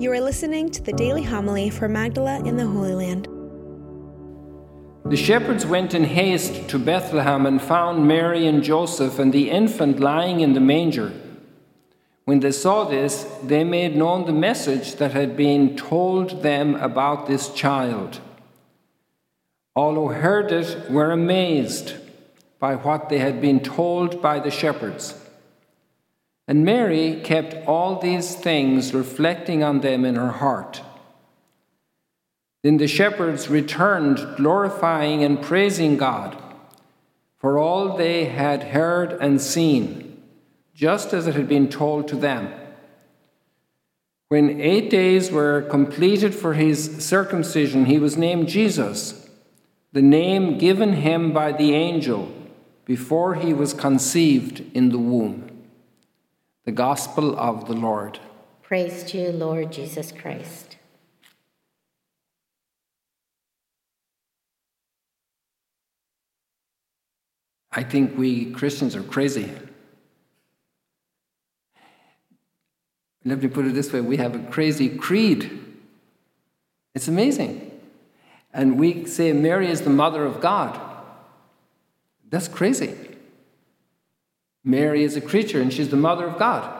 You are listening to the daily homily for Magdala in the Holy Land. The shepherds went in haste to Bethlehem and found Mary and Joseph and the infant lying in the manger. When they saw this, they made known the message that had been told them about this child. All who heard it were amazed by what they had been told by the shepherds. And Mary kept all these things, reflecting on them in her heart. Then the shepherds returned, glorifying and praising God for all they had heard and seen, just as it had been told to them. When eight days were completed for his circumcision, he was named Jesus, the name given him by the angel before he was conceived in the womb. The Gospel of the Lord. Praise to you, Lord Jesus Christ. I think we Christians are crazy. Let me put it this way we have a crazy creed. It's amazing. And we say Mary is the mother of God. That's crazy. Mary is a creature and she's the mother of God.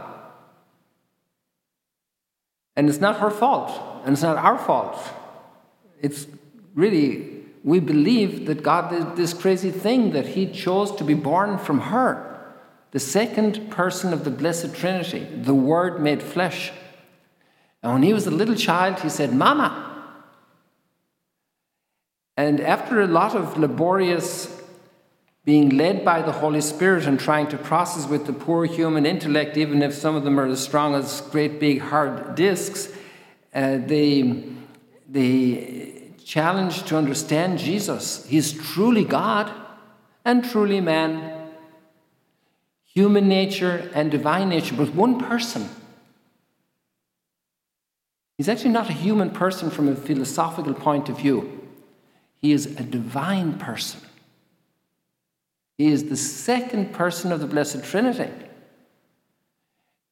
And it's not her fault, and it's not our fault. It's really we believe that God did this crazy thing that He chose to be born from her, the second person of the Blessed Trinity, the Word made flesh. And when he was a little child, he said, Mama. And after a lot of laborious being led by the Holy Spirit and trying to process with the poor human intellect, even if some of them are as strong as great big hard discs, uh, they, they challenged to understand Jesus. He's truly God and truly man, human nature and divine nature, but one person. He's actually not a human person from a philosophical point of view, he is a divine person. He is the second person of the Blessed Trinity.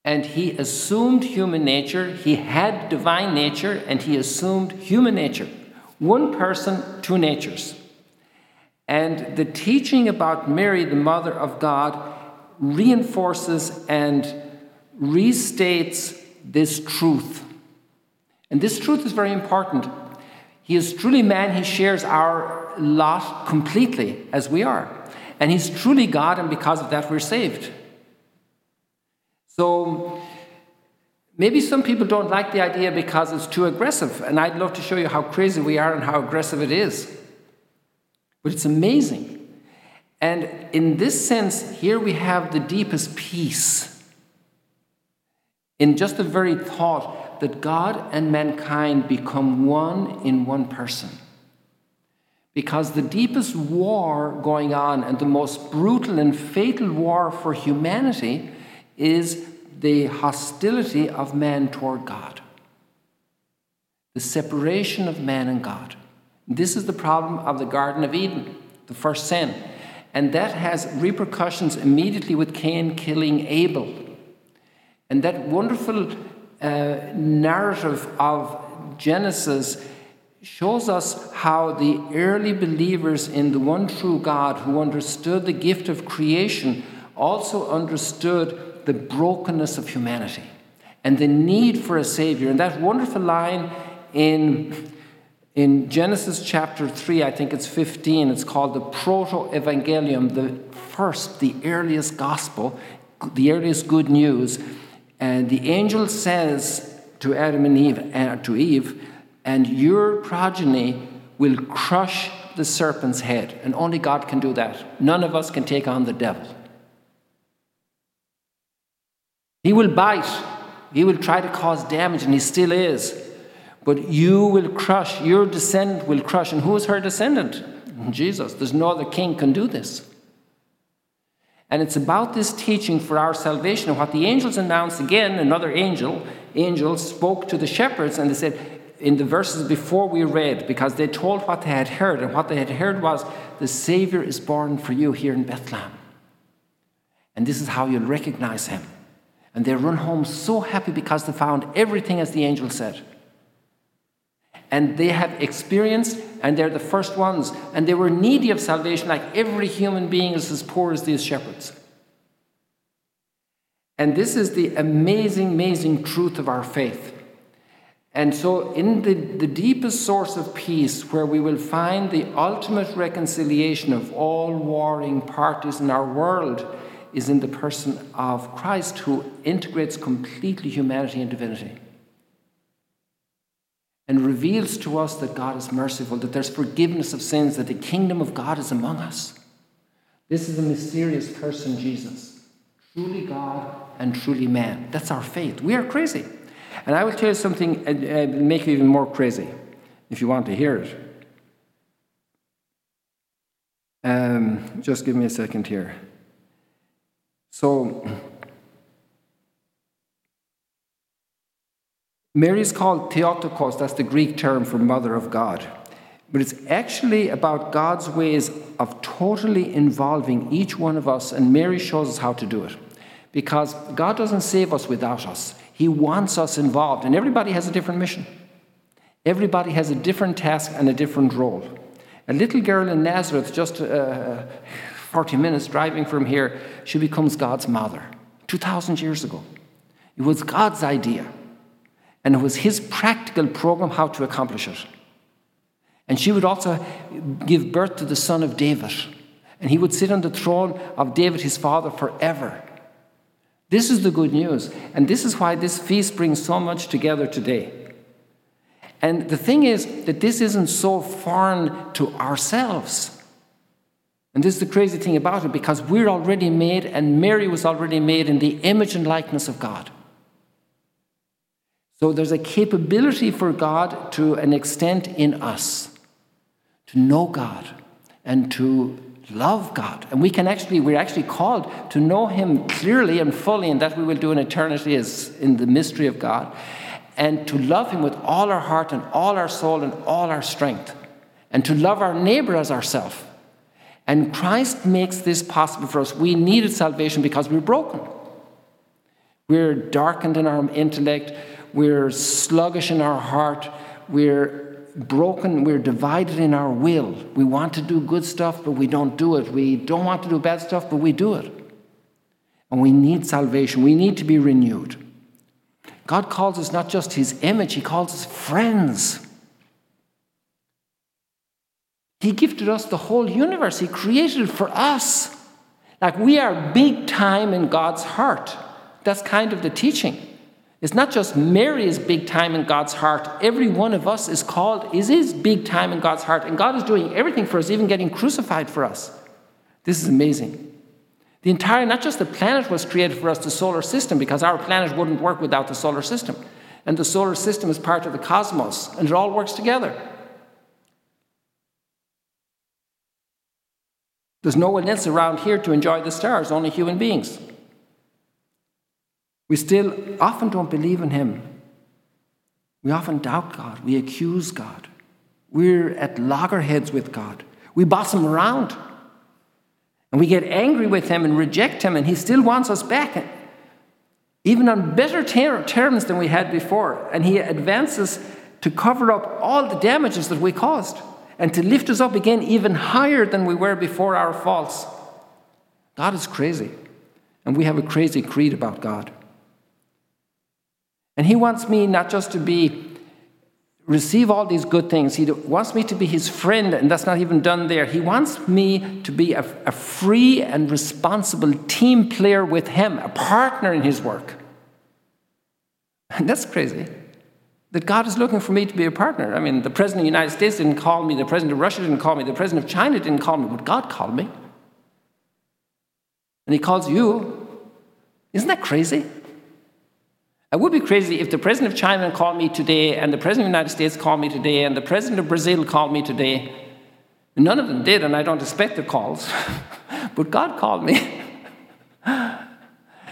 And he assumed human nature, he had divine nature, and he assumed human nature. One person, two natures. And the teaching about Mary, the mother of God, reinforces and restates this truth. And this truth is very important. He is truly man, he shares our lot completely as we are. And he's truly God, and because of that, we're saved. So, Maybe some people don't like the idea because it's too aggressive, and I'd love to show you how crazy we are and how aggressive it is. But it's amazing. And in this sense, here we have the deepest peace in just the very thought that God and mankind become one in one person. Because the deepest war going on and the most brutal and fatal war for humanity is the hostility of man toward God, the separation of man and God. This is the problem of the Garden of Eden, the first sin. And that has repercussions immediately with Cain killing Abel. And that wonderful uh, narrative of Genesis shows us how the early believers in the one true God who understood the gift of creation also understood the brokenness of humanity and the need for a Savior. And that wonderful line in, in Genesis chapter 3, I think it's 15, it's called the Proto Evangelium, the first, the earliest gospel, the earliest good news. And the angel says to Adam and Eve, uh, to Eve, and your progeny will crush the serpent's head. And only God can do that. None of us can take on the devil. He will bite, he will try to cause damage, and he still is. But you will crush, your descendant will crush. And who is her descendant? Jesus. There's no other king can do this. And it's about this teaching for our salvation. And what the angels announced again, another angel, angel spoke to the shepherds and they said, in the verses before we read, because they told what they had heard, and what they had heard was, the Savior is born for you here in Bethlehem. And this is how you'll recognize him. And they run home so happy because they found everything as the angel said. And they have experienced, and they're the first ones, and they were needy of salvation, like every human being is as poor as these shepherds. And this is the amazing, amazing truth of our faith. And so, in the, the deepest source of peace, where we will find the ultimate reconciliation of all warring parties in our world, is in the person of Christ, who integrates completely humanity and divinity and reveals to us that God is merciful, that there's forgiveness of sins, that the kingdom of God is among us. This is a mysterious person, Jesus. Truly God and truly man. That's our faith. We are crazy. And I will tell you something uh, uh, make you even more crazy if you want to hear it. Um, just give me a second here. So, Mary is called Theotokos, that's the Greek term for Mother of God. But it's actually about God's ways of totally involving each one of us, and Mary shows us how to do it. Because God doesn't save us without us, He wants us involved, and everybody has a different mission. Everybody has a different task and a different role. A little girl in Nazareth, just uh, 40 minutes driving from here, she becomes God's mother 2,000 years ago. It was God's idea. And it was his practical program how to accomplish it. And she would also give birth to the son of David. And he would sit on the throne of David, his father, forever. This is the good news. And this is why this feast brings so much together today. And the thing is that this isn't so foreign to ourselves. And this is the crazy thing about it because we're already made, and Mary was already made in the image and likeness of God. So there's a capability for God to an extent in us to know God and to love God. And we can actually, we're actually called to know Him clearly and fully, and that we will do in eternity is in the mystery of God. And to love Him with all our heart and all our soul and all our strength. And to love our neighbor as ourselves. And Christ makes this possible for us. We needed salvation because we're broken. We're darkened in our intellect we're sluggish in our heart, we're broken, we're divided in our will. We want to do good stuff, but we don't do it. We don't want to do bad stuff, but we do it. And we need salvation, we need to be renewed. God calls us not just His image, He calls us friends. He gifted us the whole universe. He created it for us. Like we are big time in God's heart. That's kind of the teaching. It's not just Mary's big time in God's heart. Every one of us is called, is his big time in God's heart. And God is doing everything for us, even getting crucified for us. This is amazing. The entire, not just the planet was created for us, the solar system, because our planet wouldn't work without the solar system. And the solar system is part of the cosmos, and it all works together. There's no one else around here to enjoy the stars, only human beings. We still often don't believe in Him. We often doubt God. We accuse God. We're at loggerheads with God. We boss Him around. And we get angry with Him and reject Him, and He still wants us back, even on better ter- terms than we had before. And He advances to cover up all the damages that we caused and to lift us up again even higher than we were before our faults. God is crazy. And we have a crazy creed about God. And he wants me not just to be receive all these good things. He wants me to be his friend, and that's not even done there. He wants me to be a, a, free and responsible team player with him, a partner in his work. And that's crazy. That God is looking for me to be a partner. I mean, the President of the United States didn't call me, the President of Russia didn't call me, the President of China didn't call me, but God called me. And He calls you. Isn't that crazy? I would be crazy if the president of China called me today, and the president of the United States called me today, and the president of Brazil called me today. None of them did, and I don't expect the calls. but God called me.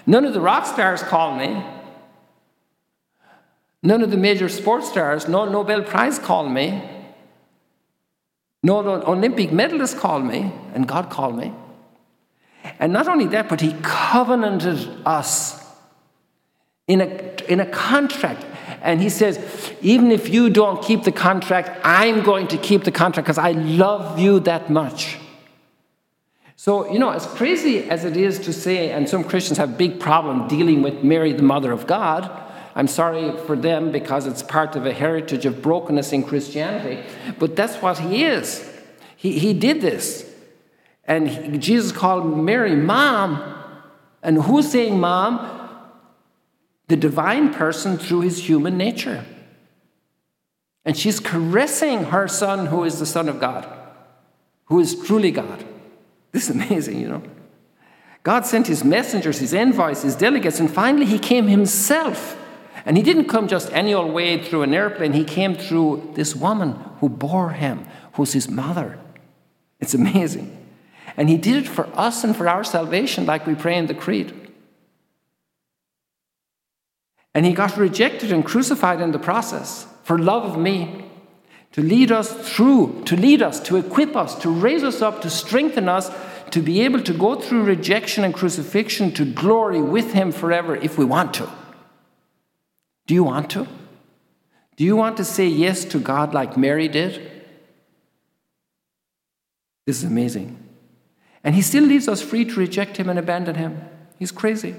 None of the rock stars called me. None of the major sports stars, no Nobel Prize called me. No Olympic medalist called me, and God called me. And not only that, but He covenanted us in a, in a contract. And he says, even if you don't keep the contract, I'm going to keep the contract because I love you that much. So, you know, as crazy as it is to say, and some Christians have big problem dealing with Mary, the mother of God, I'm sorry for them because it's part of a heritage of brokenness in Christianity, but that's what he is. He, he did this. And he, Jesus called Mary mom. And who's saying mom? The divine person through his human nature. And she's caressing her son, who is the Son of God, who is truly God. This is amazing, you know. God sent his messengers, his envoys, his delegates, and finally he came himself and he didn't come just any old way through an airplane, he came through this woman who bore him, who's his mother. It's amazing. And he did it for us and for our salvation, like we pray in the Creed. And he got rejected and crucified in the process for love of me, to lead us through, to lead us, to equip us, to raise us up, to strengthen us, to be able to go through rejection and crucifixion to glory with him forever if we want to. Do you want to? Do you want to say yes to God like Mary did? This is amazing. And he still leaves us free to reject him and abandon him. He's crazy.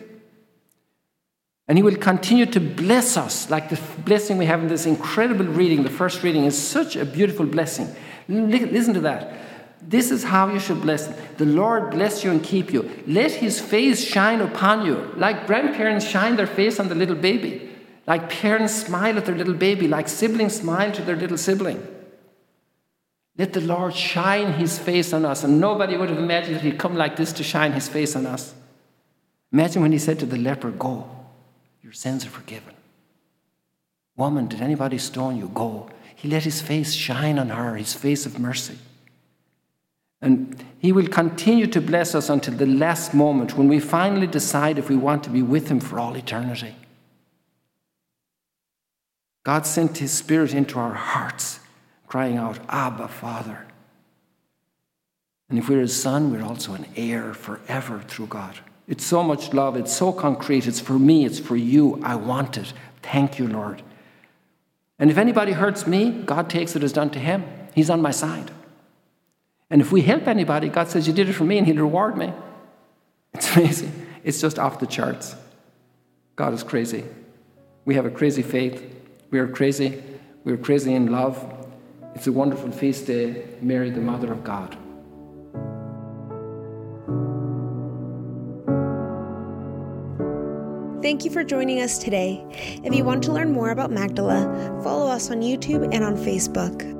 And he will continue to bless us, like the blessing we have in this incredible reading. The first reading is such a beautiful blessing. Listen to that. This is how you should bless. The Lord bless you and keep you. Let his face shine upon you, like grandparents shine their face on the little baby. Like parents smile at their little baby, like siblings smile to their little sibling. Let the Lord shine his face on us. And nobody would have imagined that he'd come like this to shine his face on us. Imagine when he said to the leper, Go, your sins are forgiven. Woman, did anybody stone you? Go. He let his face shine on her, his face of mercy. And he will continue to bless us until the last moment when we finally decide if we want to be with him for all eternity. God sent His Spirit into our hearts, crying out, Abba, Father. And if we're His Son, we're also an heir forever through God. It's so much love, it's so concrete. It's for me, it's for you. I want it. Thank you, Lord. And if anybody hurts me, God takes it as done to him. He's on my side. And if we help anybody, God says, You did it for me, and He'll reward me. It's amazing. It's just off the charts. God is crazy. We have a crazy faith. We are crazy. We are crazy in love. It's a wonderful feast day, Mary, the Mother of God. Thank you for joining us today. If you want to learn more about Magdala, follow us on YouTube and on Facebook.